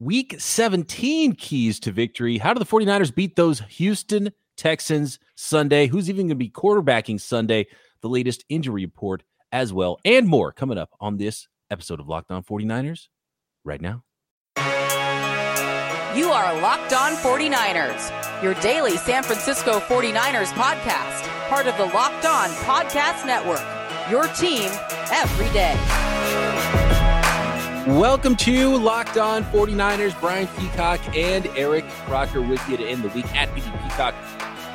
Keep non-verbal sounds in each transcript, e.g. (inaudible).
Week 17 keys to victory. How do the 49ers beat those Houston Texans Sunday? Who's even going to be quarterbacking Sunday? The latest injury report as well, and more coming up on this episode of Locked On 49ers right now. You are Locked On 49ers, your daily San Francisco 49ers podcast, part of the Locked On Podcast Network. Your team every day. Welcome to Locked On 49ers. Brian Peacock and Eric Crocker with you to end the week at Peacock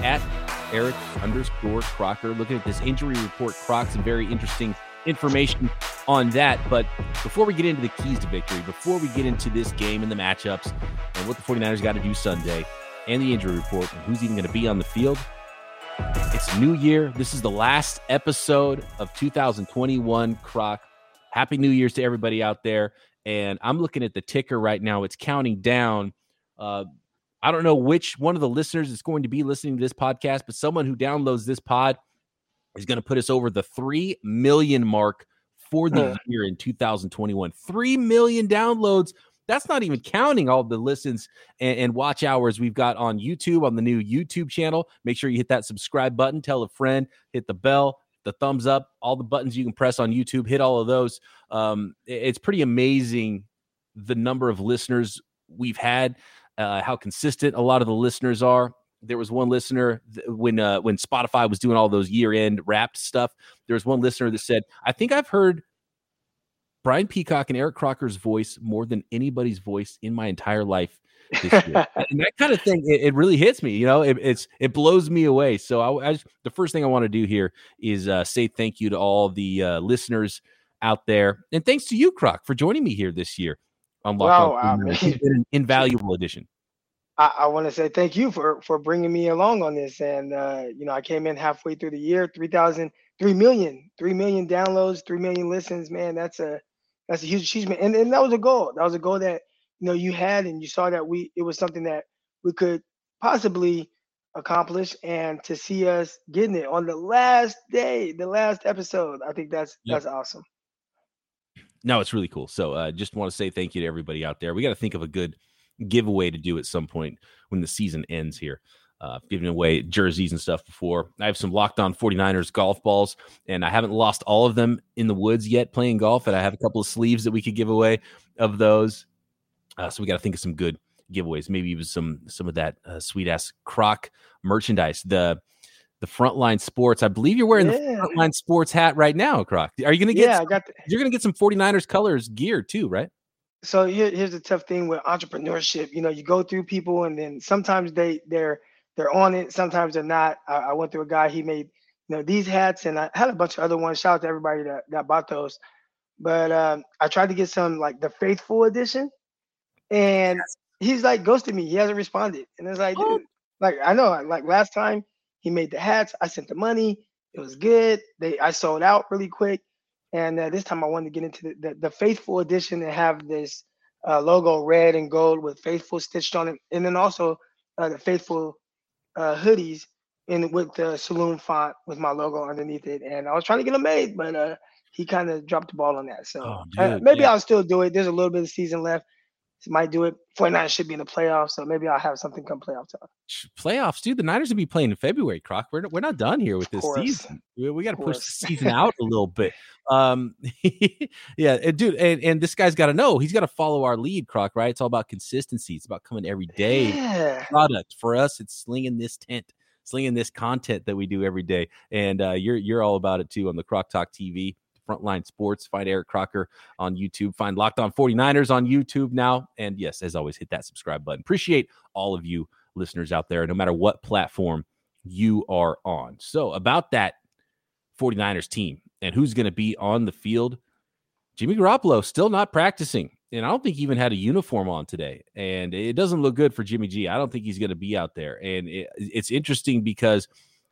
at Eric underscore Crocker. Looking at this injury report, Croc, some very interesting information on that. But before we get into the keys to victory, before we get into this game and the matchups and what the 49ers got to do Sunday and the injury report and who's even going to be on the field, it's New Year. This is the last episode of 2021. Croc, Happy New Year's to everybody out there. And I'm looking at the ticker right now. It's counting down. Uh, I don't know which one of the listeners is going to be listening to this podcast, but someone who downloads this pod is going to put us over the 3 million mark for the year in 2021. 3 million downloads. That's not even counting all the listens and, and, watch hours we've got on YouTube on the new YouTube channel. Make sure you hit that subscribe button, tell a friend, hit the bell, the thumbs up, all the buttons you can press on YouTube, hit all of those. Um, it's pretty amazing the number of listeners we've had, uh, how consistent a lot of the listeners are there was one listener when uh, when Spotify was doing all those year end wrapped stuff. There was one listener that said, "I think I've heard Brian Peacock and Eric Crocker's voice more than anybody's voice in my entire life." (laughs) and that kind of thing, it, it, really hits me. You know, it, it's it blows me away. So I, I just, the first thing I want to do here is uh, say thank you to all the uh, listeners out there, and thanks to you, Croc, for joining me here this year on Locked On. Wow, it's been an (laughs) invaluable addition. I, I want to say thank you for for bringing me along on this. And uh, you know, I came in halfway through the year, 3,000, 3 million, 3 million downloads, 3 million listens. Man, that's a that's a huge achievement. And, and that was a goal. That was a goal that you know you had, and you saw that we it was something that we could possibly accomplish. And to see us getting it on the last day, the last episode, I think that's yep. that's awesome. No, it's really cool. So, uh, just want to say thank you to everybody out there. We got to think of a good giveaway to do at some point when the season ends here. Uh, giving away jerseys and stuff before. I have some locked on 49ers golf balls, and I haven't lost all of them in the woods yet playing golf. And I have a couple of sleeves that we could give away of those. Uh, so we got to think of some good giveaways. Maybe even some some of that uh, sweet ass croc merchandise. The the frontline sports. I believe you're wearing yeah. the frontline sports hat right now, Croc. Are you gonna get? Yeah, some, I got. The- you're gonna get some 49ers colors gear too, right? so here, here's the tough thing with entrepreneurship. You know, you go through people, and then sometimes they they're they're on it, sometimes they're not. I, I went through a guy; he made you know these hats, and I had a bunch of other ones. Shout out to everybody that, that bought those. But um, I tried to get some like the faithful edition, and he's like ghosted me. He hasn't responded, and it's like, oh. dude, like I know, like last time he made the hats, I sent the money. It was good. They I sold out really quick. And uh, this time I wanted to get into the, the, the faithful edition and have this uh, logo red and gold with faithful stitched on it. And then also uh, the faithful uh, hoodies in with the saloon font with my logo underneath it. And I was trying to get them made, but uh, he kind of dropped the ball on that. So oh, uh, maybe yeah. I'll still do it. There's a little bit of season left might do it. 49 should be in the playoffs, so maybe I'll have something come playoff time. Playoffs, dude. The Niners will be playing in February, Croc. We're, we're not done here with this season. We, we got to push the season out a little bit. Um, (laughs) yeah, and dude, and, and this guy's got to know he's got to follow our lead, Croc. Right? It's all about consistency. It's about coming every day. Yeah. Product for us, it's slinging this tent, slinging this content that we do every day, and uh, you're you're all about it too on the Croc Talk TV. Frontline Sports. Find Eric Crocker on YouTube. Find Locked On 49ers on YouTube now. And yes, as always, hit that subscribe button. Appreciate all of you listeners out there, no matter what platform you are on. So, about that 49ers team and who's going to be on the field, Jimmy Garoppolo still not practicing. And I don't think he even had a uniform on today. And it doesn't look good for Jimmy G. I don't think he's going to be out there. And it, it's interesting because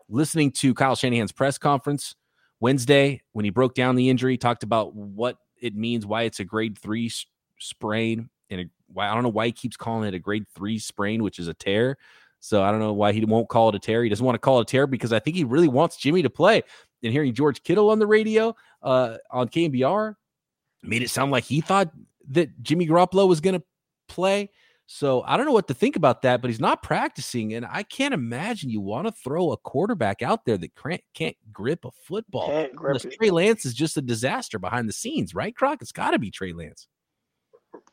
listening to Kyle Shanahan's press conference, Wednesday, when he broke down the injury, talked about what it means, why it's a grade three sprain, and why I don't know why he keeps calling it a grade three sprain, which is a tear. So I don't know why he won't call it a tear. He doesn't want to call it a tear because I think he really wants Jimmy to play. And hearing George Kittle on the radio uh, on KNBR made it sound like he thought that Jimmy Garoppolo was going to play. So I don't know what to think about that, but he's not practicing, and I can't imagine you want to throw a quarterback out there that can't, can't grip a football. Can't grip Trey Lance is just a disaster behind the scenes, right, Croc? It's got to be Trey Lance.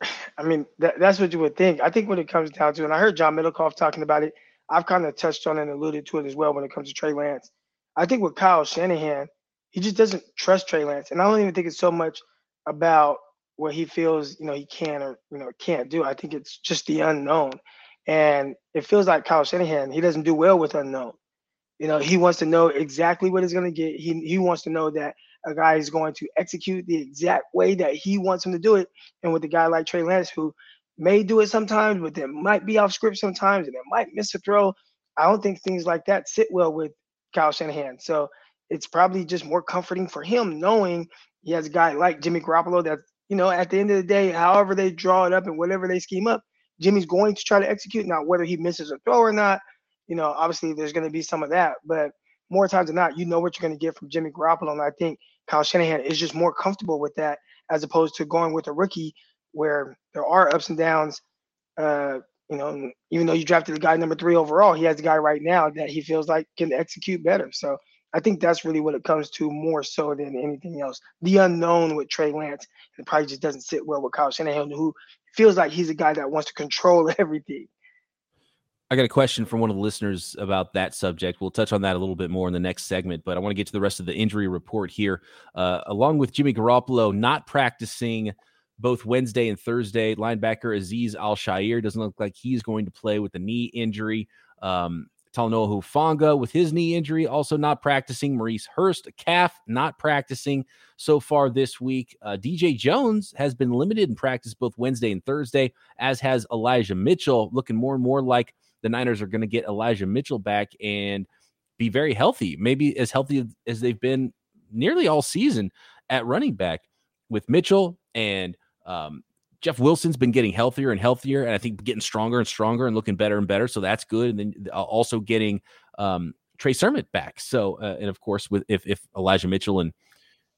(sighs) I mean, that, that's what you would think. I think when it comes down to, and I heard John Middlekauff talking about it. I've kind of touched on and alluded to it as well when it comes to Trey Lance. I think with Kyle Shanahan, he just doesn't trust Trey Lance, and I don't even think it's so much about what he feels, you know, he can or you know can't do. I think it's just the unknown, and it feels like Kyle Shanahan. He doesn't do well with unknown. You know, he wants to know exactly what he's going to get. He he wants to know that a guy is going to execute the exact way that he wants him to do it. And with a guy like Trey Lance, who may do it sometimes, but then might be off script sometimes, and then might miss a throw. I don't think things like that sit well with Kyle Shanahan. So it's probably just more comforting for him knowing he has a guy like Jimmy Garoppolo that's you know, at the end of the day, however they draw it up and whatever they scheme up, Jimmy's going to try to execute. Now, whether he misses a throw or not, you know, obviously there's going to be some of that, but more times than not, you know what you're going to get from Jimmy Garoppolo. And I think Kyle Shanahan is just more comfortable with that as opposed to going with a rookie where there are ups and downs. Uh, you know, even though you drafted the guy number three overall, he has a guy right now that he feels like can execute better. So I think that's really what it comes to more so than anything else. The unknown with Trey Lance, it probably just doesn't sit well with Kyle Shanahan, who feels like he's a guy that wants to control (laughs) everything. I got a question from one of the listeners about that subject. We'll touch on that a little bit more in the next segment, but I want to get to the rest of the injury report here. Uh, along with Jimmy Garoppolo not practicing both Wednesday and Thursday, linebacker Azeez Al-Shaair doesn't look like he's going to play with a knee injury. Um, Talanoa Hufanga with his knee injury, also not practicing. Maurice Hurst, calf, not practicing so far this week. Uh, DJ Jones has been limited in practice both Wednesday and Thursday, as has Elijah Mitchell, looking more and more like the Niners are going to get Elijah Mitchell back and be very healthy, maybe as healthy as they've been nearly all season at running back with Mitchell and um, Jeff Wilson's been getting healthier and healthier, and I think getting stronger and stronger and looking better and better. So that's good. And then uh, also getting um, Trey Sermon back. So uh, and of course, with if if Elijah Mitchell and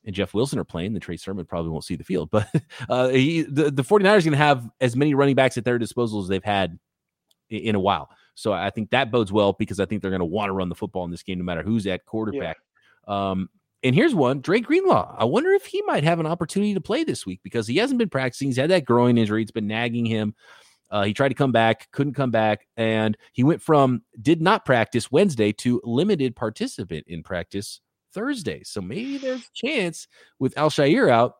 and Jeff Wilson are playing, then Trey Sermon probably won't see the field. (laughs) But uh, he, the, the 49ers are going to have as many running backs at their disposal as they've had in, in, a while. So I think that bodes well because I think they're going to want to run the football in this game no matter who's at quarterback. Yeah. Um, and here's one Dre Greenlaw. I wonder if he might have an opportunity to play this week because he hasn't been practicing. He's had that groin injury, it's been nagging him. Uh, he tried to come back, couldn't come back, and he went from did not practice Wednesday to limited participant in practice Thursday. So maybe there's a chance with Al-Shaair out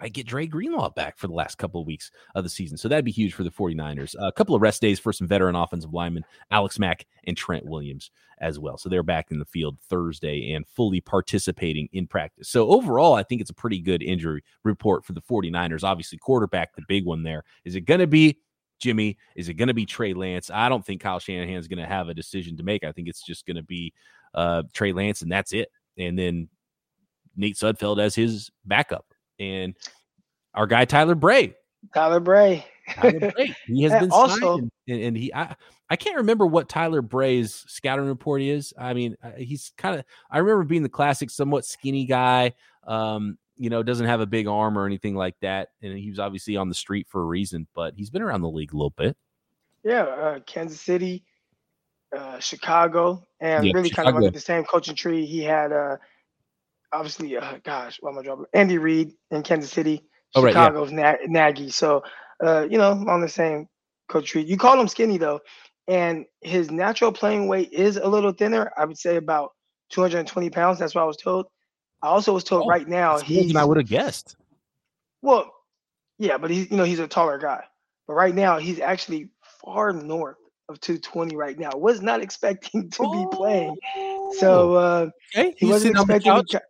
might get Dre Greenlaw back for the last couple of weeks of the season. So that'd be huge for the 49ers. a couple of rest days for some veteran offensive linemen, Alex Mack and Trent Williams as well. So they're back in the field Thursday and fully participating in practice. So overall, I think it's a pretty good injury report for the 49ers. Obviously, quarterback, the big one there. Is it going to be Jimmy? Is it going to be Trey Lance? I don't think Kyle Shanahan is going to have a decision to make. I think it's just going to be uh, Trey Lance, and that's it. And then Nate Sudfeld as his backup and our guy Tyler Bray. Tyler Bray. Tyler Bray. (laughs) He has been also, and, and, he I, I can't remember what Tyler Bray's scouting report is. I mean, uh, he's kind of I remember being the classic, somewhat skinny guy. Um, you know, doesn't have a big arm or anything like that, and he was obviously on the street for a reason. But he's been around the league a little bit. Yeah, uh, Kansas City, uh, Chicago, and yeah, really Chicago. kind of under the same coaching tree. He had uh, obviously, uh, gosh, what am I dropping? Andy Reid in Kansas City, oh, Chicago's right, yeah. Na- Nagy. So, uh, you know, on the same coach tree. You call him skinny though, and his natural playing weight is a little thinner. I would say about 220 pounds. That's what I was told. I also was told oh, right now he's. I would have guessed. Well, yeah, but he's you know he's a taller guy. But right now he's actually far north of 220 right now. Was not (laughs) expecting to be playing. So uh, okay. he wasn't expecting. To,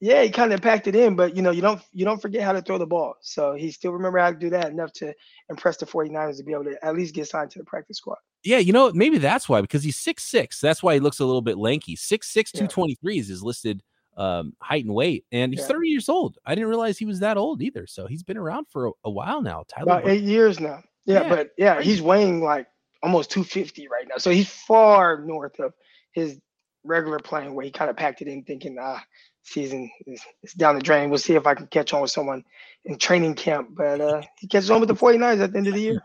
yeah, he kind of packed it in, but you know, you don't you don't forget how to throw the ball. So he still remember how to do that enough to impress the 49ers to be able to at least get signed to the practice squad. Yeah, you know, maybe that's why because he's six six. That's why he looks a little bit lanky. Six six two twenty three is his listed um, height and weight, and he's yeah. 30 years old. I didn't realize he was that old either. So he's been around for a, a while now. Tyler about eight years now. Yeah, yeah, but yeah, he's weighing like almost 250 right now. So he's far north of his regular playing where He kind of packed it in thinking, ah, season is, is down the drain. We'll see if I can catch on with someone in training camp. But uh, he catches on with the 49ers at the end of the year.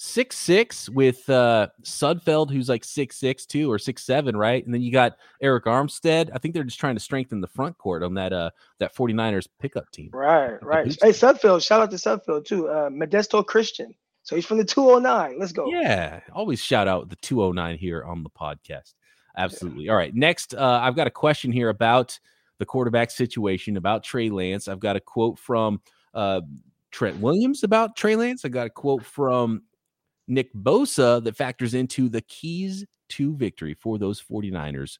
Six six with uh Sudfeld, who's like six six two or six seven, right? And then you got Arik Armstead. I think they're just trying to strengthen the front court on that uh that 49ers pickup team. Right, right. Hey, Sudfeld, shout out to Sudfeld too. Uh Modesto Christian. So he's from the 209. Let's go. Yeah, always shout out the 209 here on the podcast. Absolutely. Yeah. All right. Next, uh, I've got a question here about the quarterback situation, about Trey Lance. I've got a quote from uh, Trent Williams about Trey Lance. I got a quote from Nick Bosa that factors into the keys to victory for those 49ers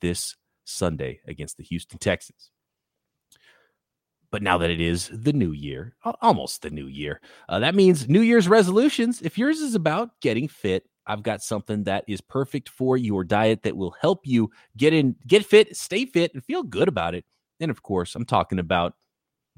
this Sunday against the Houston Texans. But now that it is the new year, almost the new year, uh, that means New Year's resolutions. If yours is about getting fit, I've got something that is perfect for your diet that will help you get in, get fit, stay fit, and feel good about it. And of course, I'm talking about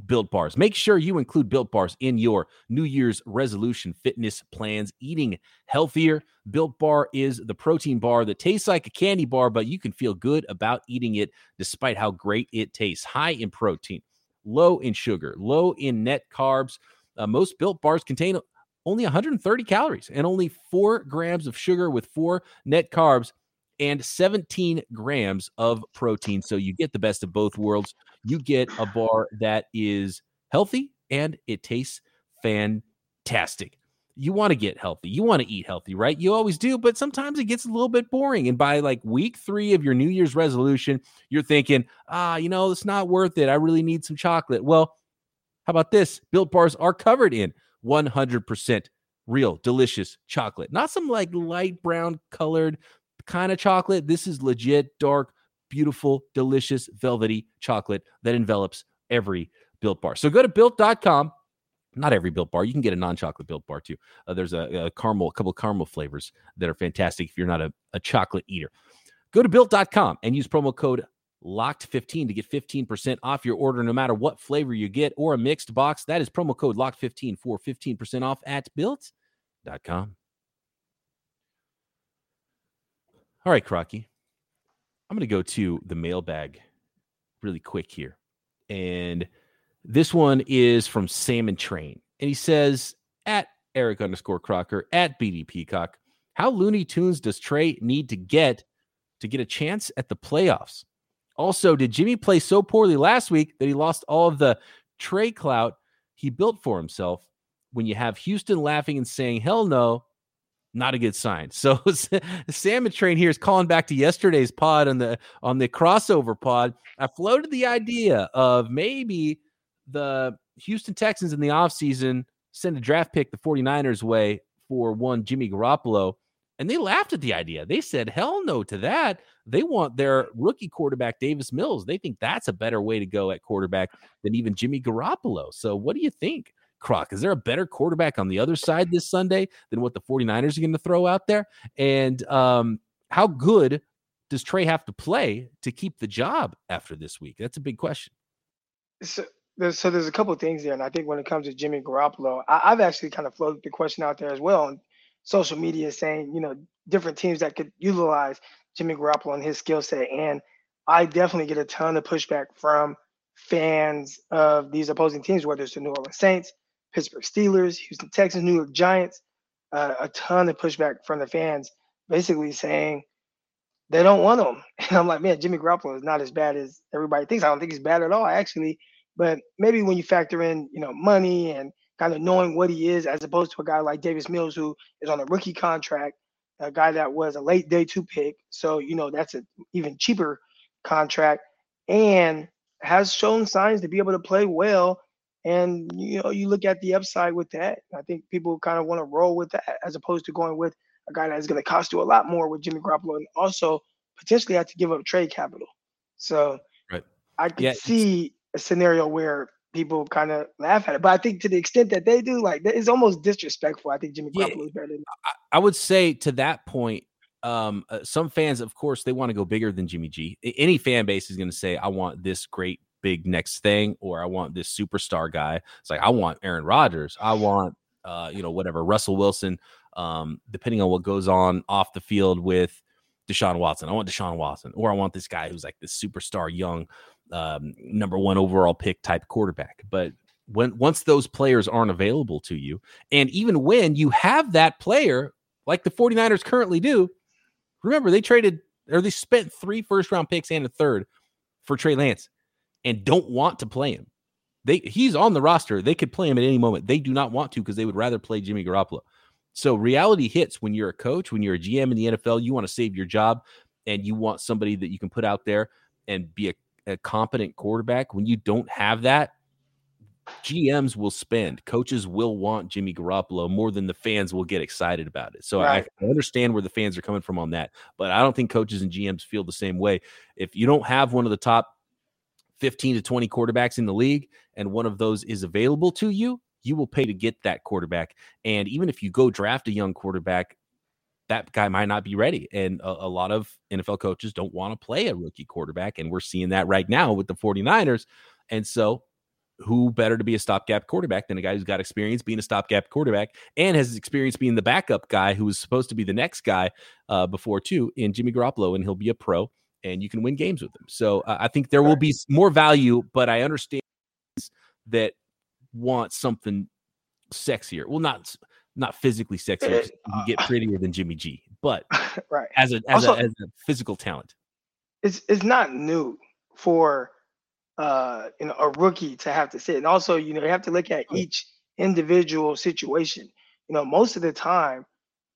Built Bars. Make sure you include Built Bars in your New Year's resolution fitness plans. Eating healthier. Built Bar is the protein bar that tastes like a candy bar, but you can feel good about eating it despite how great it tastes. High in protein, low in sugar, low in net carbs. Uh, most Built Bars contain only 130 calories and only four grams of sugar with four net carbs and 17 grams of protein. So you get the best of both worlds. You get a bar that is healthy and it tastes fantastic. You want to get healthy. You want to eat healthy, right? You always do, but sometimes it gets a little bit boring. And by like week three of your New Year's resolution, you're thinking, ah, you know, it's not worth it. I really need some chocolate. Well, how about this? Built bars are covered in 100% real, delicious chocolate. Not some like light brown colored kind of chocolate. This is legit, dark, beautiful, delicious, velvety chocolate that envelops every built bar. So go to built.com. Not every built bar. You can get a non chocolate built bar too. Uh, there's a, a, caramel, a couple of caramel flavors that are fantastic if you're not a, a chocolate eater. Go to built.com and use promo code locked15 to get 15% off your order no matter what flavor you get or a mixed box. That is promo code locked15 for 15% off at built.com all right crocky. I'm going to go to the mailbag really quick here. And this one is from salmon train. And he says at eric underscore crocker at bd peacock how looney tunes does trey need to get to get a chance at the playoffs also, did Jimmy play so poorly last week that he lost all of the Trey clout he built for himself? When you have Houston laughing and saying, hell no, not a good sign. (laughs) So Salmon Train here is calling back to yesterday's pod on the on the crossover pod. I floated the idea of maybe the Houston Texans in the offseason send a draft pick the 49ers way for one Jimmy Garoppolo and they laughed at the idea. They said, hell no to that. They want their rookie quarterback, Davis Mills. They think that's a better way to go at quarterback than even Jimmy Garoppolo. So, what do you think, Croc? Is there a better quarterback on the other side this Sunday than what the 49ers are going to throw out there? And um, how good does Trey have to play to keep the job after this week? That's a big question. So, there's, so there's a couple things there. And I think when it comes to Jimmy Garoppolo, I, have actually kind of floated the question out there as well social media saying, you know, different teams that could utilize Jimmy Garoppolo and his skill set. And I definitely get a ton of pushback from fans of these opposing teams, whether it's the New Orleans Saints, Pittsburgh Steelers, Houston Texans, New York Giants, uh, a ton of pushback from the fans basically saying they don't want him. (laughs) And I'm like, man, Jimmy Garoppolo is not as bad as everybody thinks. I don't think he's bad at all, actually. But maybe when you factor in, you know, money and kind of knowing what he is, as opposed to a guy like Davis Mills, who is on a rookie contract, a guy that was a late day two pick. So, you know, that's an even cheaper contract and has shown signs to be able to play well. And, you know, you look at the upside with that. I think people kind of want to roll with that as opposed to going with a guy that's going to cost you a lot more with Jimmy Garoppolo and also potentially have to give up trade capital. So right. I could yeah, see a scenario where people kind of laugh at it. But I think to the extent that they do, like it's almost disrespectful. I think Jimmy Garoppolo yeah, is better than. I, I would say to that point, um, uh, some fans, of course, they want to go bigger than Jimmy G. Any fan base is going to say, "I want this great big next thing," or "I want this superstar guy." It's like I want Aaron Rodgers. I want, uh, you know, whatever Russell Wilson. Um, depending on what goes on off the field with Deshaun Watson. I want Deshaun Watson, or I want this guy who's like this superstar young um, number one overall pick type quarterback. But when once those players aren't available to you, and even when you have that player, like the 49ers currently do, remember they traded or they spent three first round picks and a third for Trey Lance and don't want to play him. They he's on the roster. They could play him at any moment. They do not want to because they would rather play Jimmy Garoppolo. So reality hits when you're a coach, when you're a GM in the NFL, you want to save your job and you want somebody that you can put out there and be a, a competent quarterback. When you don't have that, GMs will spend, coaches will want Jimmy Garoppolo more than the fans will get excited about it. So right. I, I, understand where the fans are coming from on that, but I don't think coaches and GMs feel the same way. If you don't have one of the top 15 to 20 quarterbacks in the league and one of those is available to you, you will pay to get that quarterback. And even if you go draft a young quarterback, that guy might not be ready. And a, a lot of NFL coaches don't want to play a rookie quarterback. And we're seeing that right now with the 49ers. And so who better to be a stopgap quarterback than a guy who's got experience being a stopgap quarterback and has experience being the backup guy who was supposed to be the next guy uh, before too in Jimmy Garoppolo, and he'll be a pro and you can win games with him. So uh, I think there will be more value, but I understand that want something sexier. Well, not not physically sexier. You get prettier than Jimmy G, but (laughs) right as a as, also, a as a physical talent. It's it's not new for uh, you know, a rookie to have to sit. And also, you know, you have to look at each individual situation. You know, most of the time,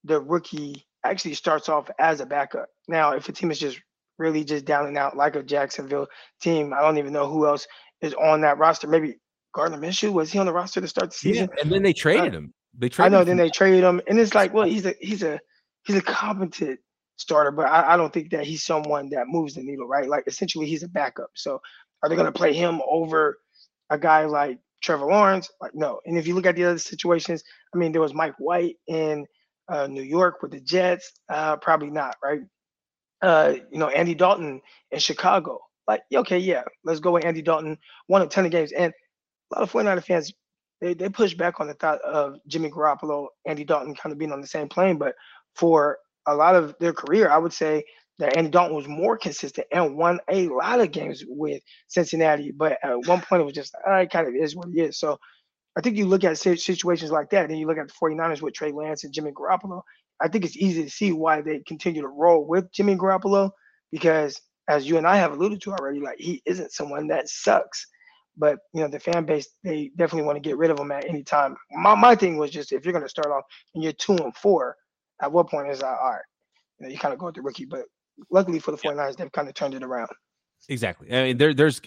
the rookie actually starts off as a backup. Now, if a team is just really just down and out, like a Jacksonville team, I don't even know who else is on that roster. Maybe Gardner Minshew was he on the roster to start the season? Yeah, and then they traded uh, him. They traded. I know. Then they traded him, and it's like, well, he's a he's a he's a competent starter, but I, I don't think that he's someone that moves the needle, right? Like essentially, he's a backup. So are they going to play him over a guy like Trevor Lawrence? Like, no. And if you look at the other situations, I mean, there was Mike White in uh, New York with the Jets. Uh, probably not, right? Uh, you know, Andy Dalton in Chicago. Like, okay, yeah, let's go with Andy Dalton. Won a ton of games. And a lot of 49er fans, they, they push back on the thought of Jimmy Garoppolo, Andy Dalton kind of being on the same plane. But for a lot of their career, I would say that Andy Dalton was more consistent and won a lot of games with Cincinnati. But at one point, it was just, uh, it kind of is what it is. So I think you look at situations like that, and you look at the 49ers with Trey Lance and Jimmy Garoppolo. I think it's easy to see why they continue to roll with Jimmy Garoppolo because, as you and I have alluded to already, like he isn't someone that sucks. But you know the fan base, they definitely want to get rid of him at any time. My my thing was just if you're going to start off and you're two and four, at what point is that all right? You know, you kind of go with the rookie, but luckily for the 49ers, they've kind of turned it around. Exactly. I mean, there, there's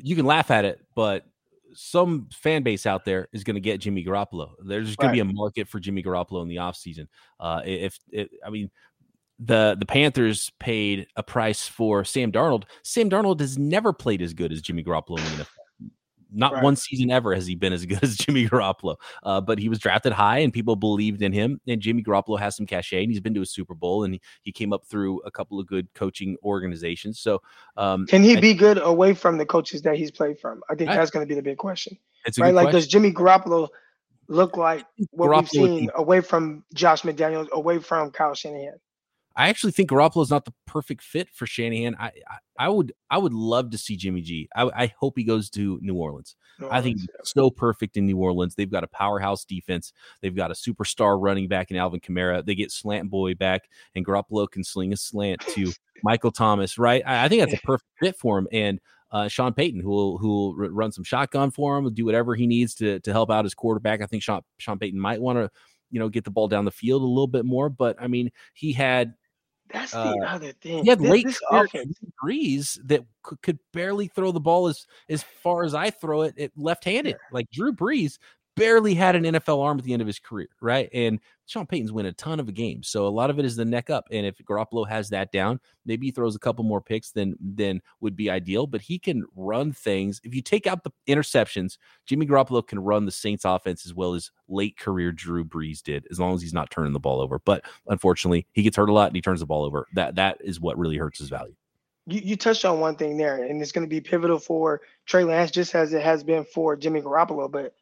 you can laugh at it, but some fan base out there is going to get Jimmy Garoppolo. There's going right. to be a market for Jimmy Garoppolo in the offseason. Uh, if, if I mean, the the Panthers paid a price for Sam Darnold. Sam Darnold has never played as good as Jimmy Garoppolo in the NFL. Not right. one season ever has he been as (laughs) good as Jimmy Garoppolo. Uh, but he was drafted high and people believed in him. And Jimmy Garoppolo has some cachet and he's been to a Super Bowl and he, he came up through a couple of good coaching organizations. So um, can he I, be good away from the coaches that he's played from? I think I, that's going to be the big question. right? Like, question. does Jimmy Garoppolo look like what Garoppolo we've seen away from Josh McDaniels, away from Kyle Shanahan? I actually think Garoppolo is not the perfect fit for Shanahan. I, I, I would I would love to see Jimmy G. I, I hope he goes to New Orleans. New Orleans I think yeah. so perfect in New Orleans. They've got a powerhouse defense. They've got a superstar running back in Alvin Kamara. They get slant boy back, and Garoppolo can sling a slant to (laughs) Michael Thomas. Right? I, I, think that's a perfect fit for him. And uh, Sean Payton, who will who will run some shotgun for him, do whatever he needs to to help out his quarterback. I think Sean Sean Payton might want to you know get the ball down the field a little bit more. But I mean, he had that's the uh, other thing. Yeah, late. Brees that could, could, barely throw the ball as as far as I throw it, it left-handed. Yeah. Like Drew Brees barely had an NFL arm at the end of his career, right? And Sean Payton's win a ton of games, so a lot of it is the neck up. And if Garoppolo has that down, maybe he throws a couple more picks than than would be ideal. But he can run things. If you take out the interceptions, Jimmy Garoppolo can run the Saints offense as well as late career Drew Brees did, as long as he's not turning the ball over. But unfortunately, he gets hurt a lot and he turns the ball over. That that is what really hurts his value. You, you touched on one thing there, and it's going to be pivotal for Trey Lance, just as it has been for Jimmy Garoppolo. But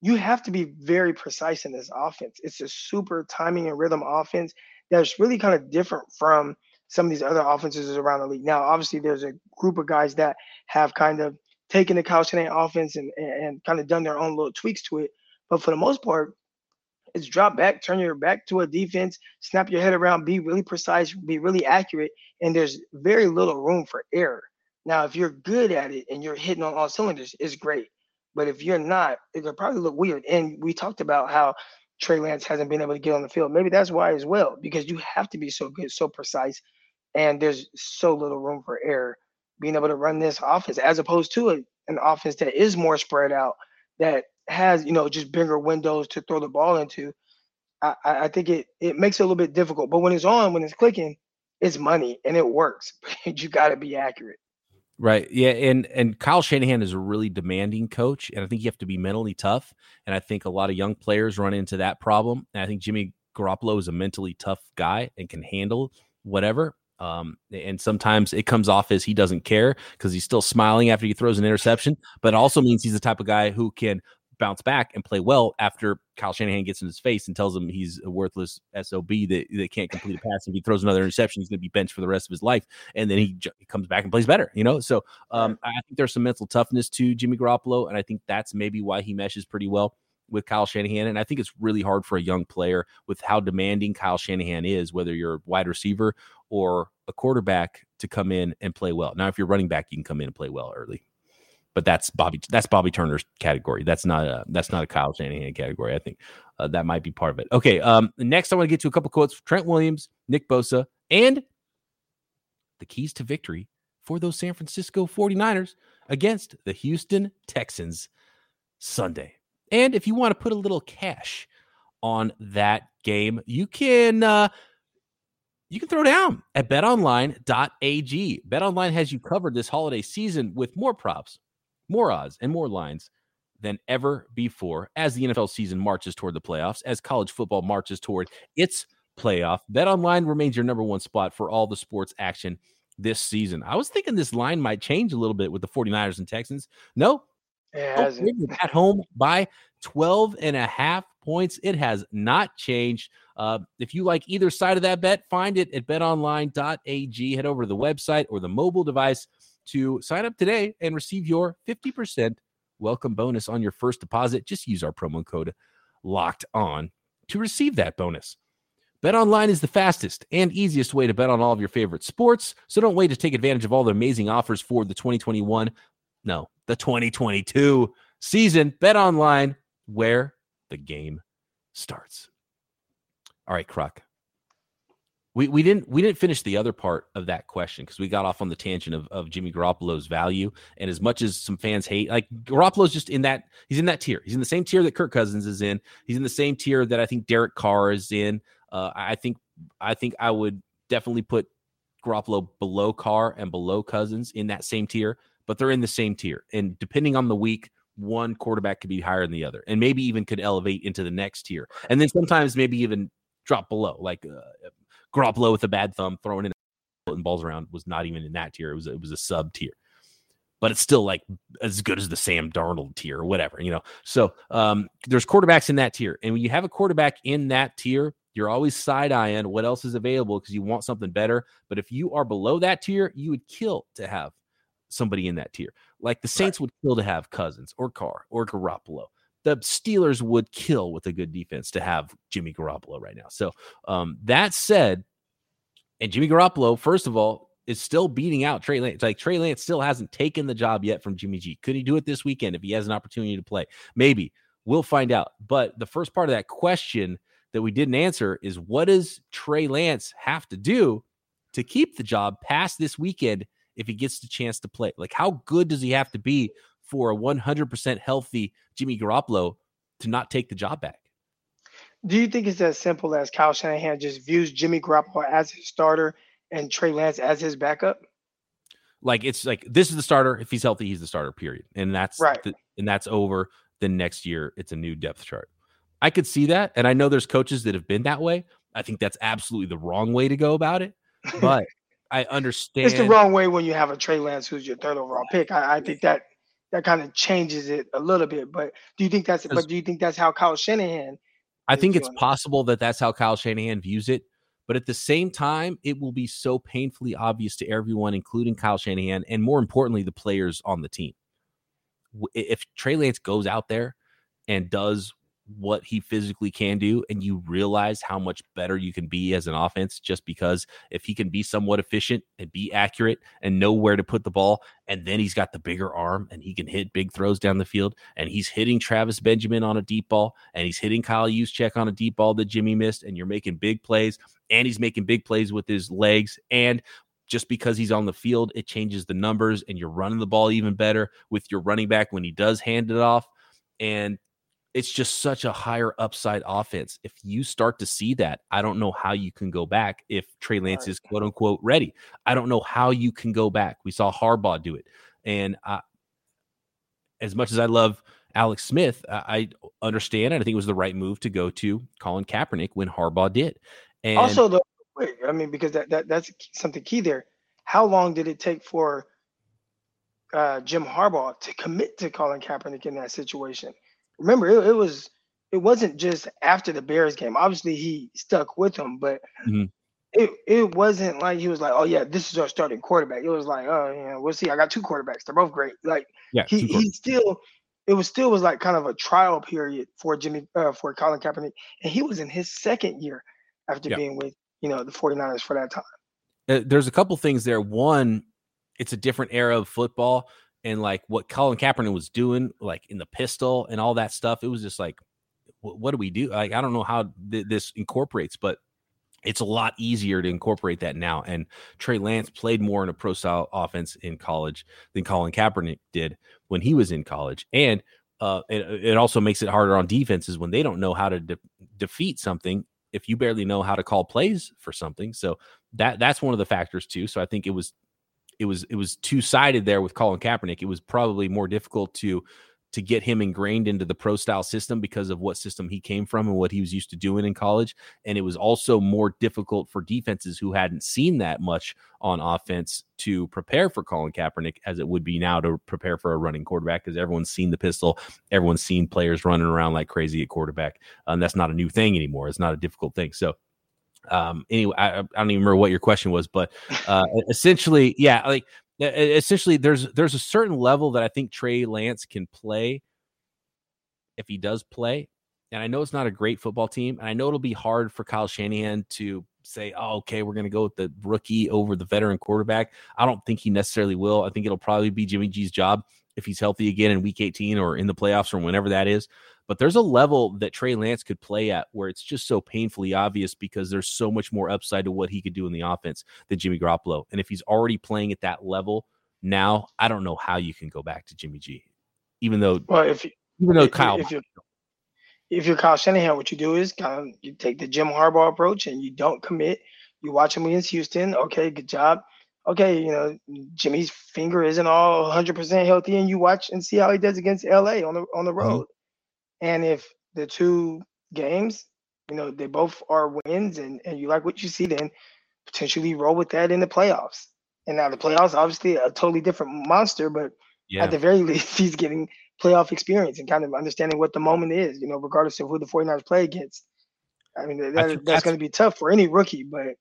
you have to be very precise in this offense. It's a super timing and rhythm offense that's really kind of different from some of these other offenses around the league. Now, obviously, there's a group of guys that have kind of taken the Kyle Shanahan offense and, and kind of done their own little tweaks to it. But for the most part, it's drop back, turn your back to a defense, snap your head around, be really precise, be really accurate, and there's very little room for error. Now, if you're good at it and you're hitting on all cylinders, it's great. But if you're not, it'll probably look weird. And we talked about how Trey Lance hasn't been able to get on the field. Maybe that's why as well, because you have to be so good, so precise, and there's so little room for error. Being able to run this offense as opposed to a, an offense that is more spread out, that has you know just bigger windows to throw the ball into. I, I think it it makes it a little bit difficult. But when it's on, when it's clicking, it's money and it works. (laughs) You got to be accurate. Right. Yeah. And and Kyle Shanahan is a really demanding coach, and I think you have to be mentally tough. And I think a lot of young players run into that problem. And I think Jimmy Garoppolo is a mentally tough guy and can handle whatever. Um, and sometimes it comes off as he doesn't care because he's still smiling after he throws an interception, but it also means he's the type of guy who can bounce back and play well after Kyle Shanahan gets in his face and tells him he's a worthless SOB that, that can't complete a pass. If he throws another interception, he's going to be benched for the rest of his life. And then he, j- comes back and plays better, you know? So um, I think there's some mental toughness to Jimmy Garoppolo. And I think that's maybe why he meshes pretty well with Kyle Shanahan. And I think it's really hard for a young player with how demanding Kyle Shanahan is, whether you're a wide receiver or a quarterback, to come in and play well. Now, if you're running back, you can come in and play well early but that's Bobby. That's Bobby Turner's category. That's not a that's not a Kyle Shanahan category. I think uh, that might be part of it. Okay. Um. Next, I want to get to a couple quotes: Trent Williams, Nick Bosa, and the keys to victory for those San Francisco 49ers against the Houston Texans Sunday. And if you want to put a little cash on that game, you can uh, you can throw down at betonline.ag. BetOnline has you covered this holiday season with more props, more odds, and more lines than ever before as the NFL season marches toward the playoffs, as college football marches toward its playoff. Bet online remains your number one spot for all the sports action this season. I was thinking this line might change a little bit with the 49ers and Texans. No, at home by 12 and a half points. It has not changed. Uh, if you like either side of that bet, find it at betonline.ag. Head over to the website or the mobile device to sign up today and receive your 50% welcome bonus on your first deposit. Just use our promo code locked on to receive that bonus. Bet online is the fastest and easiest way to bet on all of your favorite sports. So don't wait to take advantage of all the amazing offers for the 2021, no, the 2022 season. Bet online where the game starts. All right, Croc we, we didn't we didn't finish the other part of that question because we got off on the tangent of, of Jimmy Garoppolo's value. And as much as some fans hate, like Garoppolo's just in that he's in that tier. He's in the same tier that Kirk Cousins is in. He's in the same tier that I think Derek Carr is in. Uh, I think I think I would definitely put Garoppolo below Carr and below Cousins in that same tier, but they're in the same tier. And depending on the week, one quarterback could be higher than the other, and maybe even could elevate into the next tier, and then sometimes maybe even drop below. Like uh, Garoppolo with a bad thumb throwing in and balls around was not even in that tier. It was it was a sub tier, but it's still like as good as the Sam Darnold tier or whatever, you know. So um, there's quarterbacks in that tier, and when you have a quarterback in that tier, you're always side eyeing what else is available because you want something better. But if you are below that tier, you would kill to have somebody in that tier. Like the Saints right. would kill to have Cousins or Carr or Garoppolo the Steelers would kill with a good defense to have Jimmy Garoppolo right now. So um, that said, and Jimmy Garoppolo, first of all, is still beating out Trey Lance. Like Trey Lance still hasn't taken the job yet from Jimmy G. Could he do it this weekend if he has an opportunity to play? Maybe. We'll find out. But the first part of that question that we didn't answer is what does Trey Lance have to do to keep the job past this weekend if he gets the chance to play? Like, how good does he have to be for a 100% healthy Jimmy Garoppolo to not take the job back. Do you think it's as simple as Kyle Shanahan just views Jimmy Garoppolo as his starter and Trey Lance as his backup? Like it's like this is the starter. If he's healthy, he's the starter. Period. And that's right. The, and that's over. Then next year, it's a new depth chart. I could see that, and I know there's coaches that have been that way. I think that's absolutely the wrong way to go about it. (laughs) But I understand. It's the wrong way when you have a Trey Lance who's your third overall pick. I, I think that that kind of changes it a little bit. But do you think that's but do you think that's how Kyle Shanahan? I think it's possible that that's how Kyle Shanahan views it, But at the same time, it will be so painfully obvious to everyone, including Kyle Shanahan, and more importantly, the players on the team. If Trey Lance goes out there and does what he physically can do and you realize how much better you can be as an offense just because if he can be somewhat efficient and be accurate and know where to put the ball and then he's got the bigger arm and he can hit big throws down the field and he's hitting Travis Benjamin on a deep ball and he's hitting Kyle Juszczyk on a deep ball that Jimmy missed and you're making big plays and he's making big plays with his legs and just because he's on the field, it changes the numbers and you're running the ball even better with your running back when he does hand it off. And it's just such a higher upside offense. If you start to see that, I don't know how you can go back if Trey Lance is quote unquote ready. I don't know how you can go back. We saw Harbaugh do it. And I, as much as I love Alex Smith, I, I understand and I think it was the right move to go to Colin Kaepernick when Harbaugh did. And also, the wait, I mean, because that, that that's something key there. How long did it take for uh, Jim Harbaugh to commit to Colin Kaepernick in that situation? Remember it, it, was it wasn't just after the Bears game. Obviously, he stuck with him, but mm-hmm. it it wasn't like he was like, oh yeah, this is our starting quarterback. It was like, oh yeah, we'll see. I got two quarterbacks. They're both great. Like yeah, he he still it was still was like kind of a trial period for Jimmy uh, for Colin Kaepernick, and he was in his second year after yeah. being with you know the 49ers for that time. Uh, there's a couple things there. One, it's a different era of football and like what Colin Kaepernick was doing, like in the pistol and all that stuff. It was just like, what, what do we do? Like, I don't know how th- this incorporates, but it's a lot easier to incorporate that now. And Trey Lance played more in a pro style offense in college than Colin Kaepernick did when he was in college. And uh, it, it also makes it harder on defenses when they don't know how to de- defeat something if you barely know how to call plays for something. So that that's one of the factors too. So I think it was it was it was two sided there with Colin Kaepernick. It was probably more difficult to to get him ingrained into the pro style system because of what system he came from and what he was used to doing in college. And it was also more difficult for defenses who hadn't seen that much on offense to prepare for Colin Kaepernick as it would be now to prepare for a running quarterback because everyone's seen the pistol, everyone's seen players running around like crazy at quarterback. And that's not a new thing anymore. It's not a difficult thing. So um anyway I, I, don't even remember what your question was but uh essentially yeah like essentially there's there's a certain level that i think trey lance can play if he does play and i know it's not a great football team and i know it'll be hard for kyle shanahan to say oh okay we're going to go with the rookie over the veteran quarterback. I don't think he necessarily will. I think it'll probably be jimmy g's job if he's healthy again in week 18 or in the playoffs or whenever that is but there's a level that Trey Lance could play at where it's just so painfully obvious because there's so much more upside to what he could do in the offense than Jimmy Garoppolo. And if he's already playing at that level now, I don't know how you can go back to Jimmy G. Even though, well, if you, even though if, Kyle, if you're, if you're Kyle Shanahan, what you do is kind of you take the Jim Harbaugh approach and you don't commit. You watch him against Houston. Okay, good job. Okay, you know Jimmy's finger isn't all 100% healthy, and you watch and see how he does against LA on the on the mm-hmm. road. Mm-hmm. And if the two games, you know, they both are wins and, and you like what you see, then potentially roll with that in the playoffs. And now the playoffs, obviously a totally different monster, but yeah. at the very (laughs) least, he's getting playoff experience and kind of understanding what the moment is, you know, regardless of who the 49ers play against. I mean, that, that's, that's going to be tough for any rookie, but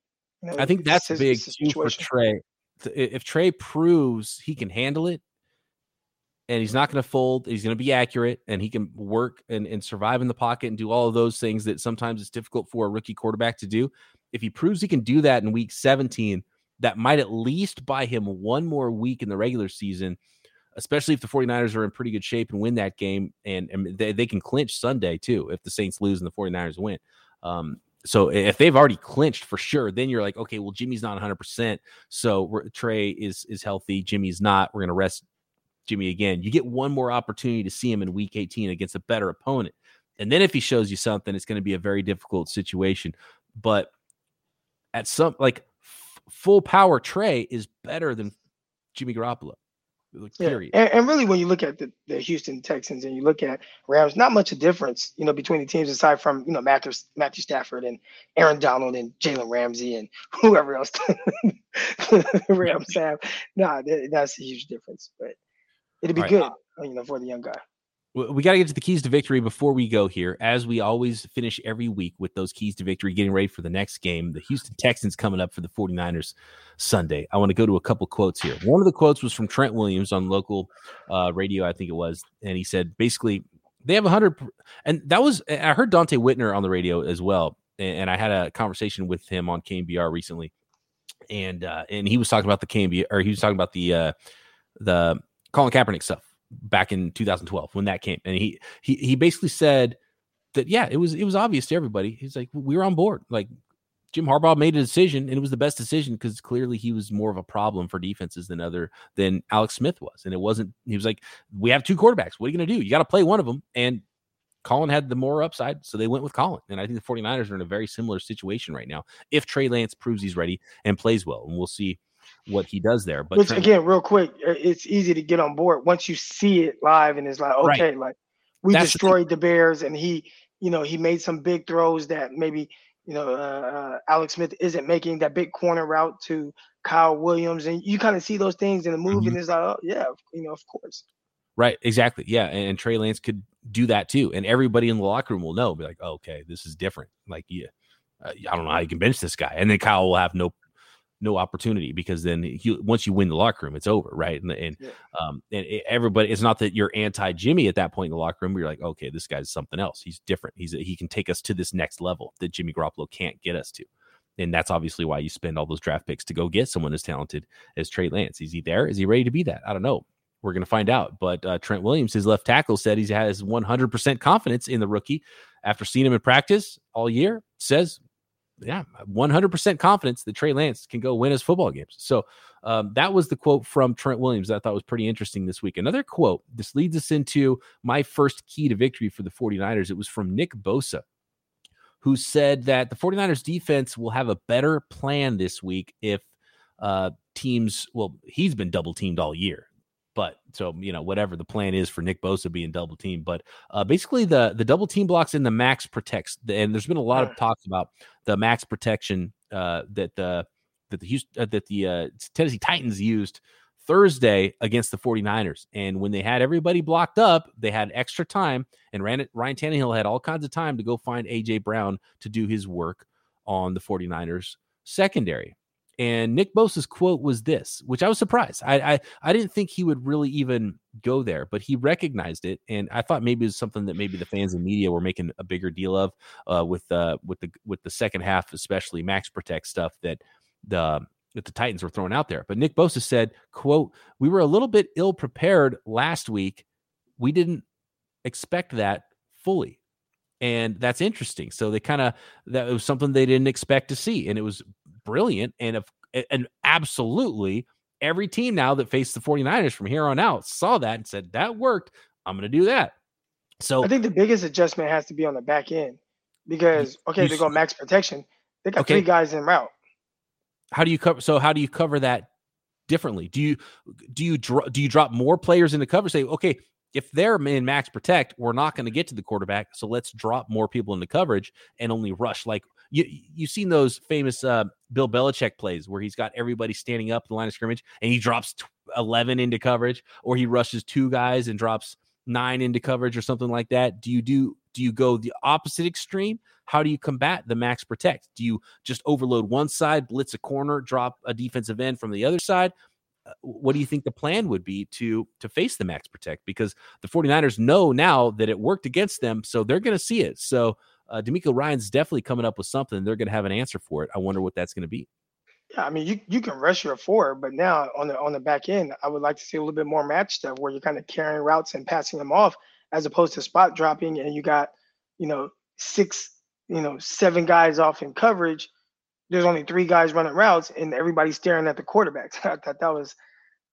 you know, I think that's a big too for Trey. If Trey proves he can handle it, and he's not going to fold. He's going to be accurate and he can work and, and survive in the pocket and do all of those things that sometimes it's difficult for a rookie quarterback to do. If he proves he can do that in week 17, that might at least buy him one more week in the regular season, especially if the 49ers are in pretty good shape and win that game. And, and they, they can clinch Sunday too if the Saints lose and the 49ers win. Um, so if they've already clinched for sure, then you're like, okay, well, Jimmy's not 100%. So Trey is is healthy. Jimmy's not. We're going to rest Jimmy again. You get one more opportunity to see him in week 18 against a better opponent. And then if he shows you something, it's going to be a very difficult situation. But at some like f- full power Trey is better than Jimmy Garoppolo. Period. Yeah. And, and, really, when you look at the, the Houston Texans and you look at Rams, not much of a difference, you know, between the teams aside from you know Matthew Matthew Stafford and Aaron Donald and Jalen Ramsey and (laughs) whoever else (laughs) the Rams have. Nah, that's a huge difference. But it'd be right. good, you know, for the young guy. We got to get to the keys to victory before we go here, as we always finish every week with those keys to victory, getting ready for the next game. The Houston Texans coming up for the 49ers Sunday. I want to go to a couple quotes here. One of the quotes was from Trent Williams on local uh, radio, I think it was. And he said, basically, they have 100. And that was, I heard Donte Whitner on the radio as well. And I had a conversation with him on KNBR recently. And uh, and he was talking about the KNBR, or he was talking about the uh, the Colin Kaepernick stuff back in 2012 when that came, and he he he basically said that yeah, it was it was obvious to everybody. He's like, we were on board. Like Jim Harbaugh made a decision, and it was the best decision because clearly he was more of a problem for defenses than other than Alex Smith was, and it wasn't. He was like, we have two quarterbacks. What are you going to do? You got to play one of them, and Colin had the more upside, so they went with Colin. And I think the 49ers are in a very similar situation right now. If Trey Lance proves he's ready and plays well, and we'll see what he does there. But Which, again, real quick, uh, it's easy to get on board once you see it live and it's like, okay, right. like we That's destroyed the, the, Bears and he, you know, he made some big throws that maybe, you know, uh, uh, Alex Smith isn't making that big corner route to Kyle Williams. And you kind of see those things in the movie mm-hmm. and it's like, oh, yeah, you know, of course. Right, exactly. Yeah, and, and, Trey Lance could do that too, and everybody in the locker room will know. Be like, oh, okay, this is different. Like, yeah, uh, I don't know how you can bench this guy, and then Kyle will have no no opportunity because then he, once you win the locker room, it's over, right? And and yeah. um and everybody, it's not that you're anti Jimmy at that point in the locker room. You're like, okay, this guy's something else. He's different. He's he can take us to this next level that Jimmy Garoppolo can't get us to. And that's obviously why you spend all those draft picks to go get someone as talented as Trey Lance. Is he there? Is he ready to be that? I don't know. We're going to find out. But uh, Trent Williams, his left tackle, said he has 100% confidence in the rookie after seeing him in practice all year. Says yeah, 100% confidence that Trey Lance can go win his football games. So um, that was the quote from Trent Williams that I thought was pretty interesting this week. Another quote, this leads us into my first key to victory for the 49ers. It was from Nick Bosa, who said that the 49ers defense will have a better plan this week if uh, teams, well, he's been double teamed all year. But so you know, whatever the plan is for Nick Bosa being double team, but uh, basically the the double team blocks in the max protects, and there's been a lot of talks about the max protection uh, that the that the Houston, uh, that the uh, Tennessee Titans used Thursday against the 49ers. And when they had everybody blocked up, they had extra time, and Ryan, Ryan Tannehill had all kinds of time to go find AJ Brown to do his work on the 49ers secondary. And Nick Bosa's quote was this, which I was surprised. I, I, I didn't think he would really even go there, but he recognized it, and I thought maybe it was something that maybe the fans and media were making a bigger deal of uh, with uh, with the with the second half, especially max protect stuff that the that the Titans were throwing out there. But Nick Bosa said, "quote We were a little bit ill prepared last week. We didn't expect that fully." And that's interesting. So they kind of that was something they didn't expect to see, and it was brilliant. And if and absolutely every team now that faced the 49ers from here on out saw that and said, That worked. I'm gonna do that. So I think the biggest adjustment has to be on the back end because okay, they go max protection. They got okay. three guys in route. How do you cover so how do you cover that differently? Do you do you dro- do you drop more players into cover? Say, okay, if they're in max protect, we're not going to get to the quarterback. So let's drop more people into coverage and only rush. Like you, you've seen those famous uh, Bill Belichick plays where he's got everybody standing up in the line of scrimmage and he drops 11 into coverage, or he rushes two guys and drops nine into coverage or something like that. Do you do do you go the opposite extreme? How do you combat the max protect? Do you just overload one side, blitz a corner, drop a defensive end from the other side? Uh, what do you think the plan would be to to face the max protect? Because the 49ers know now that it worked against them so they're going to see it. So uh, DeMeco Ryans definitely coming up with something they're going to have an answer for it. I wonder what that's going to be. Yeah i mean you, you can rush your forward but now on the on the back end i would like to see a little bit more match stuff where you're kind of carrying routes and passing them off as opposed to spot dropping and you got you know six you know seven guys off in coverage there's only three guys running routes and everybody's staring at the quarterbacks. (laughs) I thought that was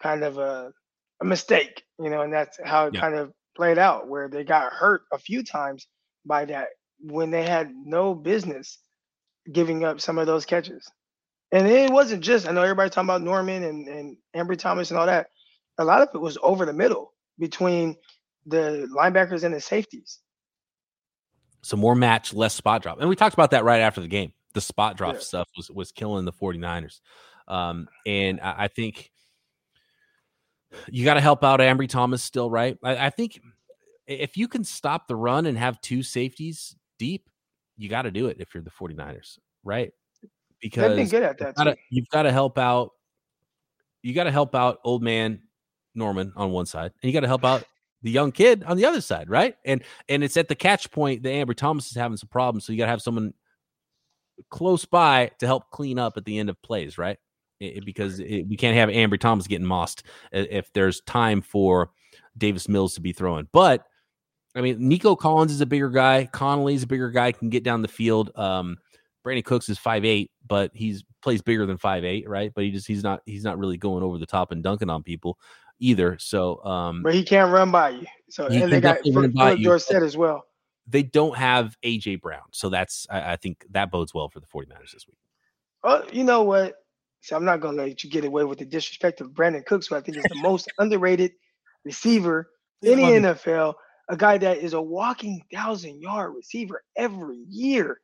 kind of a, a mistake, you know, and that's how it yeah. kind of played out where they got hurt a few times by that when they had no business giving up some of those catches. And it wasn't just, I know everybody's talking about Norman and, and Ambry Thomas and all that. A lot of it was over the middle between the linebackers and the safeties. So more match, less spot drop. And we talked about that right after the game the spot drop yeah. stuff was was killing the 49ers. Um, and (sighs) I, I think you got to help out Ambry Thomas still, right? I, I, think if you can stop the run and have two safeties deep, you got to do it if you're the 49ers, right? Because They've been good at that. you've gotta- you've got to help out. You got to help out old man Norman on one side, and you got to help out (sighs) the young kid on the other side, right? And and it's at the catch point that Ambry Thomas is having some problems, so you got to have someone close by to help clean up at the end of plays, right? I- I- because it, we can't have Ambry Thomas getting mossed if there's time for Davis Mills to be throwing. But I mean, Nico Collins is a bigger guy. Conley's a bigger guy, can get down the field. Um, Brandin Cooks is five eight, but he's plays bigger than five eight, right? But he just he's not he's not really going over the top and dunking on people either. So um, But he can't run by you. So and they got definitely run Phillip by you, Dorsett as well. They don't have AJ Brown, so that's I, I think that bodes well for the 49ers this week. Oh, you know what? So I'm not gonna let you get away with the disrespect of Brandin Cooks, who I think is the most (laughs) underrated receiver in the NFL. A guy that is a walking thousand yard receiver every year,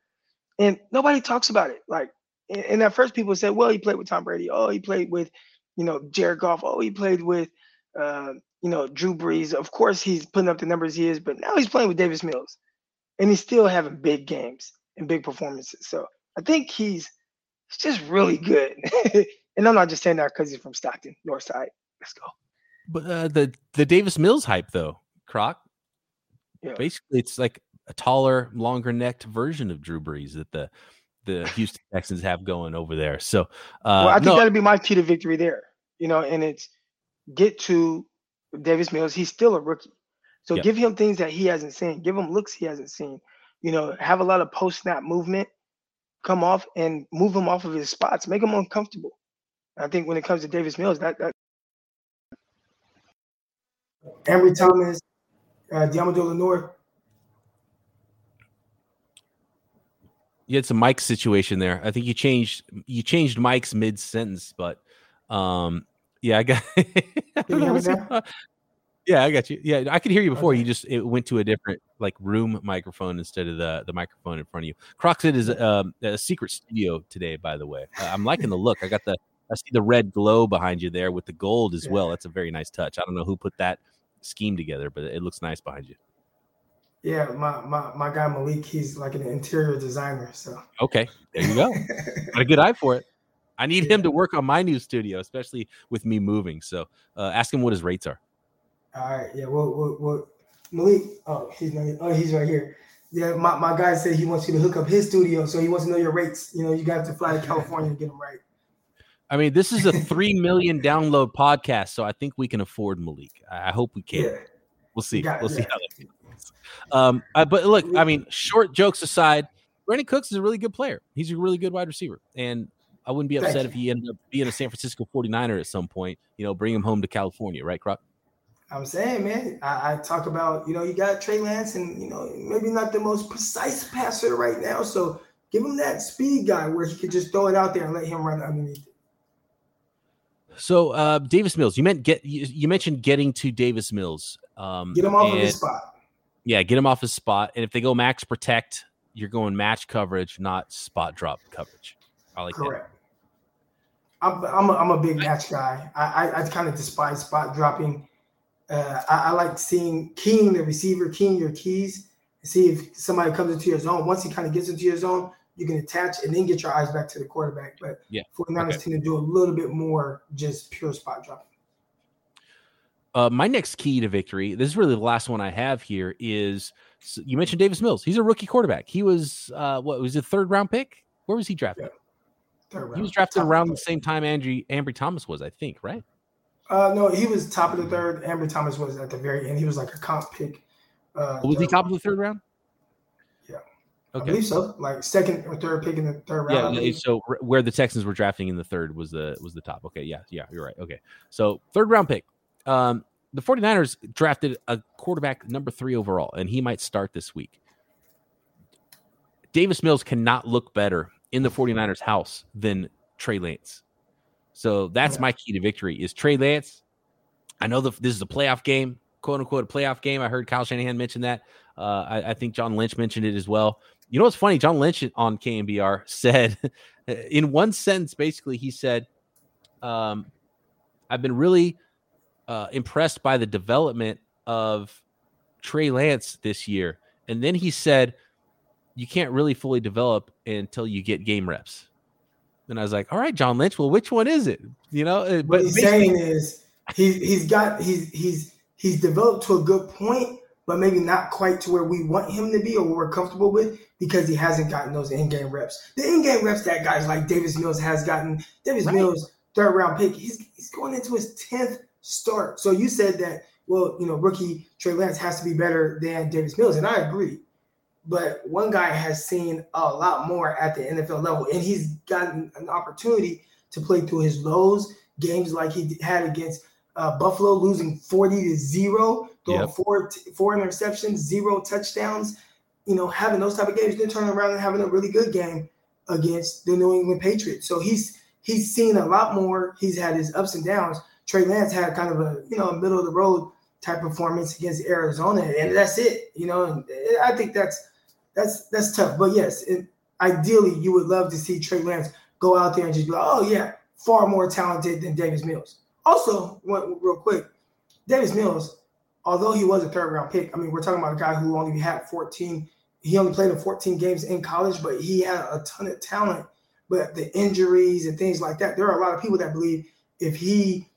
and nobody talks about it. Like, and, at first people said, "Well, he played with Tom Brady. Oh, he played with, you know, Jared Goff. Oh, he played with, uh, you know, Drew Brees. Of course, he's putting up the numbers he is, but now he's playing with Davis Mills, and he's still having big games and big performances. So I think he's he's just really good. (laughs) and I'm not just saying that because he's from Stockton, North Side. Let's go. But uh, the the Davis Mills hype though, Croc. Yeah. Basically, it's like a taller, longer necked version of Drew Brees that the the (laughs) Houston Texans have going over there. So, uh, well, I think no, that'd be my key to victory there. You know, and it's get to Davis Mills. He's still a rookie. So Yeah. give him things that he hasn't seen. Give him looks he hasn't seen. You know, have a lot of post snap movement, come off and move him off of his spots, make him uncomfortable. I think when it comes to Davis Mills, that that Ambry Thomas, uh, Deommodore Lenoir, you had some Mike situation there. I think you changed you changed Mike's mid sentence, but um, yeah, I got. (laughs) I don't know hear me what's- yeah, I got you. Yeah, I could hear you before. You just it went to a different like room microphone instead of the the microphone in front of you. Croxit is um, a secret studio today, by the way. Uh, I'm liking the look. I got the I see the red glow behind you there with the gold as Yeah. well. That's a very nice touch. I don't know who put that scheme together, but it looks nice behind you. Yeah, my, my my guy Malik, he's like an interior designer. So Okay, there you go. (laughs) got a good eye for it. I need him to work on my new studio, especially with me moving. So uh, ask him what his rates are. All right, yeah, well, well, well Malik, oh, he's not, oh, he's right here. Yeah, my, my guy said he wants you to hook up his studio, so he wants to know your rates. You know, you got to fly to California to get them right. I mean, this is a three million download podcast, so I think we can afford Malik. I I hope we can. Yeah, We'll see. got we'll see how that goes. Um, uh, but look, I mean, short jokes aside, Brandin Cooks is a really good player. He's a really good wide receiver, and I wouldn't be upset if he ended up being a San Francisco 49er at some point. You know, bring him home to California, right, Croc? I'm saying, man, I, I talk about, you know, you got Trey Lance, and you know, maybe not the most precise passer right now, so give him that speed guy where he could just throw it out there and let him run underneath. it. So uh, Davis Mills, you meant get you, you mentioned getting to Davis Mills. Um, Get him off of his spot. Yeah, get him off his spot. And if they go max protect, you're going match coverage, not spot drop coverage. I like that. Correct. I'm I'm a, I'm a big match guy. I I, I kind of despise spot dropping. Uh, I, I like seeing keying the receiver, keying your keys, and see if somebody comes into your zone. Once he kind of gets into your zone, you can attach and then get your eyes back to the quarterback. But Yeah, 49ers okay. tend to do a little bit more just pure spot dropping. Uh, my next key to victory, this is really the last one I have here, is you mentioned Davis Mills. He's a rookie quarterback. He was uh, what was it, third round pick? Where was he drafted? Round. He was drafted around the the same time Andrew Ambry Thomas was, I think, right? Uh, no, he was top of the third. Ambry Thomas was at the very end. He was like a comp pick. Uh, Was he top of the third round? Yeah. I Okay. believe so. Like second or third pick in the third round. Yeah, so where the Texans were drafting in the third was the was the top. Okay, yeah, yeah, you're right. Okay. So third round pick. Um the 49ers drafted a quarterback number 3 overall and he might start this week. Davis Mills cannot look better in the 49ers house than Trey Lance. So that's Yeah. my key to victory is Trey Lance. I know the, this is a playoff game, quote unquote, a playoff game. I heard Kyle Shanahan mention that. Uh, I, I think John Lynch mentioned it as well. You know what's funny? John Lynch on KNBR (laughs) said, (laughs) in one sentence, basically, he said, um, "I've been really uh, impressed by the development of Trey Lance this year. And then he said, you can't really fully develop until you get game reps. And I was like, all right, John Lynch, well, which one is it? You know, but what he's saying is he's he's got he's he's he's developed to a good point, but maybe not quite to where we want him to be or we're comfortable with because he hasn't gotten those in-game reps. The in-game reps that guys like Davis Mills has gotten. Davis right. Mills, third round pick, he's he's going into his tenth start. So you said that, well, you know, rookie Trey Lance has to be better than Davis Mills, and I agree. But one guy has seen a lot more at the NFL level, and he's gotten an opportunity to play through his lows, games like he had against uh, Buffalo, losing 40 to zero, throwing yep. four, four interceptions, zero touchdowns. You know, having those type of games, then turning around and having a really good game against the New England Patriots. So he's he's seen a lot more. He's had his ups and downs. Trey Lance had kind of a you know a middle of the road type performance against Arizona, and that's it. You know, and I think that's that's that's tough. But yes, it, ideally, you would love to see Trey Lance go out there and just be like, oh yeah, far more talented than Davis Mills. Also, one, real quick, Davis Mills, although he was a third round pick, I mean, we're talking about a guy who only had 14. He only played in 14 games in college, but he had a ton of talent. But the injuries and things like that, there are a lot of people that believe if he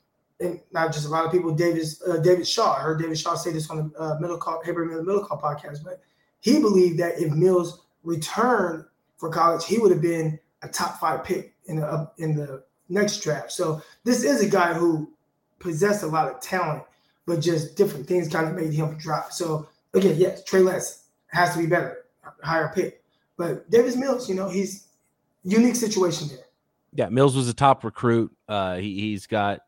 and not just a lot of people. Davis, uh, David Shaw. I heard David Shaw say this on the uh, Middle Call, Haber Middle Call podcast, but he believed that if Mills returned for college, he would have been a top five pick in the in the next draft. So this is a guy who possessed a lot of talent, but just different things kind of made him drop. So again, yes, Trey Lance has to be better, higher pick. But Davis Mills, you know, he's unique situation there. Yeah, Mills was a top recruit. Uh, he, he's got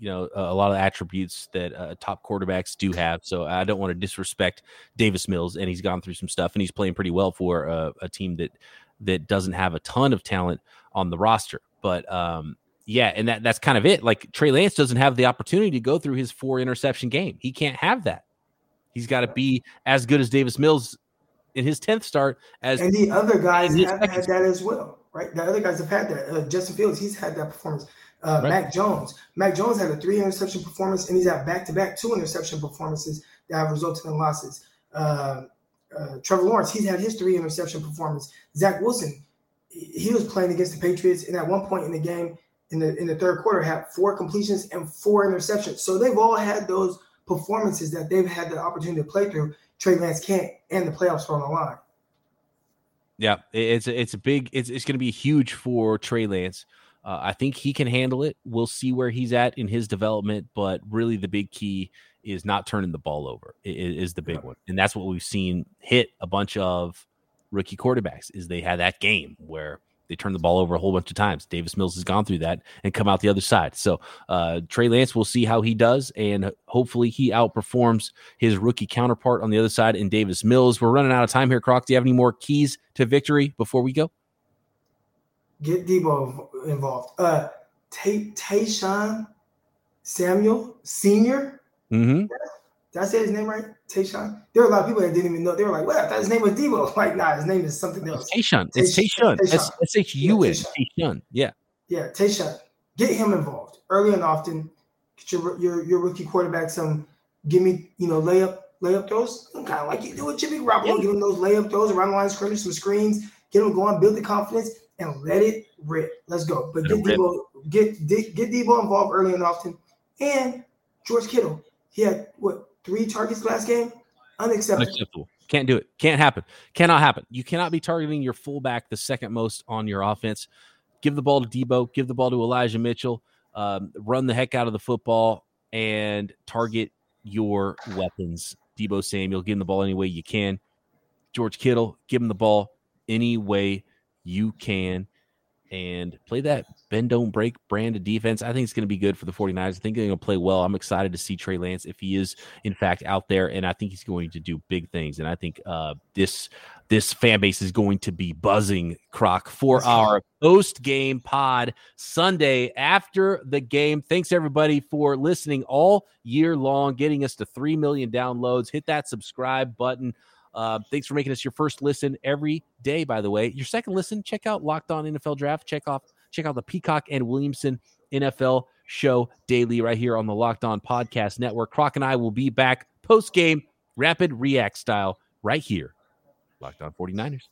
you know a, lot of attributes that uh, top quarterbacks do have. So I don't want to disrespect Davis Mills, and he's gone through some stuff, and he's playing pretty well for a, a team that that doesn't have a ton of talent on the roster. But um, yeah, and that that's kind of it. Like Trey Lance doesn't have the opportunity to go through his four interception game. He can't have that. He's got to be as good as Davis Mills in his tenth start. As and the other guys have had that as well, right? The other guys have had that. Uh, Justin Fields, he's had that performance. Uh, right. Mac Jones. Mac Jones had a three interception performance, and he's had back to back two interception performances that have resulted in losses. Uh, uh, Trevor Lawrence, he's had his three interception performance. Zach Wilson, he was playing against the Patriots, and at one point in the game, in the in the third quarter, had four completions and four interceptions. So they've all had those performances that they've had the opportunity to play through. Trey Lance can't, and the playoffs are on the line. Yeah, it's it's a big. It's it's going to be huge for Trey Lance. Uh, I think he can handle it. We'll see where he's at in his development, but really the big key is not turning the ball over is, is the big yeah. one, and that's what we've seen hit a bunch of rookie quarterbacks. Is they had that game where they turn the ball over a whole bunch of times. Davis Mills has gone through that and come out the other side. So uh, Trey Lance, we'll see how he does, and hopefully he outperforms his rookie counterpart on the other side in Davis Mills. We're running out of time here, Croc. Do you have any more keys to victory before we go? Get Deebo involved. Uh, Tay Tayshawn Samuel Senior. Mm-hmm. Did I say his name right? Tayshawn. There were a lot of people that didn't even know. They were like, "Well, I thought his name was Deebo." (laughs) Like, nah, his name is something else. Tayshawn. It's Tayshawn. S H U N. Tayshawn. Yeah. Yeah, Tayshawn. Get him involved early and often. Get your your your rookie quarterback some. Give me you know layup layup throws. Kind of like you do with Jimmy Garoppolo. Yeah. Give him those layup throws around the line of scrimmage, some screens. Get him going, build the confidence, and let it rip. Let's go. But get Deebo, get, get Deebo involved early and often. And George Kittle, he had what three targets last game? Unacceptable. Unacceptable. Can't do it. Can't happen. Cannot happen. You cannot be targeting your fullback the second most on your offense. Give the ball to Deebo. Give the ball to Elijah Mitchell. Um, run the heck out of the football and target your weapons. Deebo Samuel, give him the ball any way you can. George Kittle, give him the ball any way you can and play that bend don't break brand of defense. I think it's going to be good for the 49ers. I think they're going to play well. I'm excited to see Trey Lance if he is in fact out there and I think he's going to do big things and I think uh, this this fan base is going to be buzzing croc for our post game pod Sunday after the game. Thanks everybody for listening all year long, getting us to 3 million downloads. Hit that subscribe button. Uh, thanks for making us your first listen every day. By the way, your second listen, check out Locked On NFL Draft. Check off check out the Peacock and Williamson NFL Show daily right here on the Locked On Podcast Network. Croc and I will be back post game rapid react style right here. Locked on 49ers.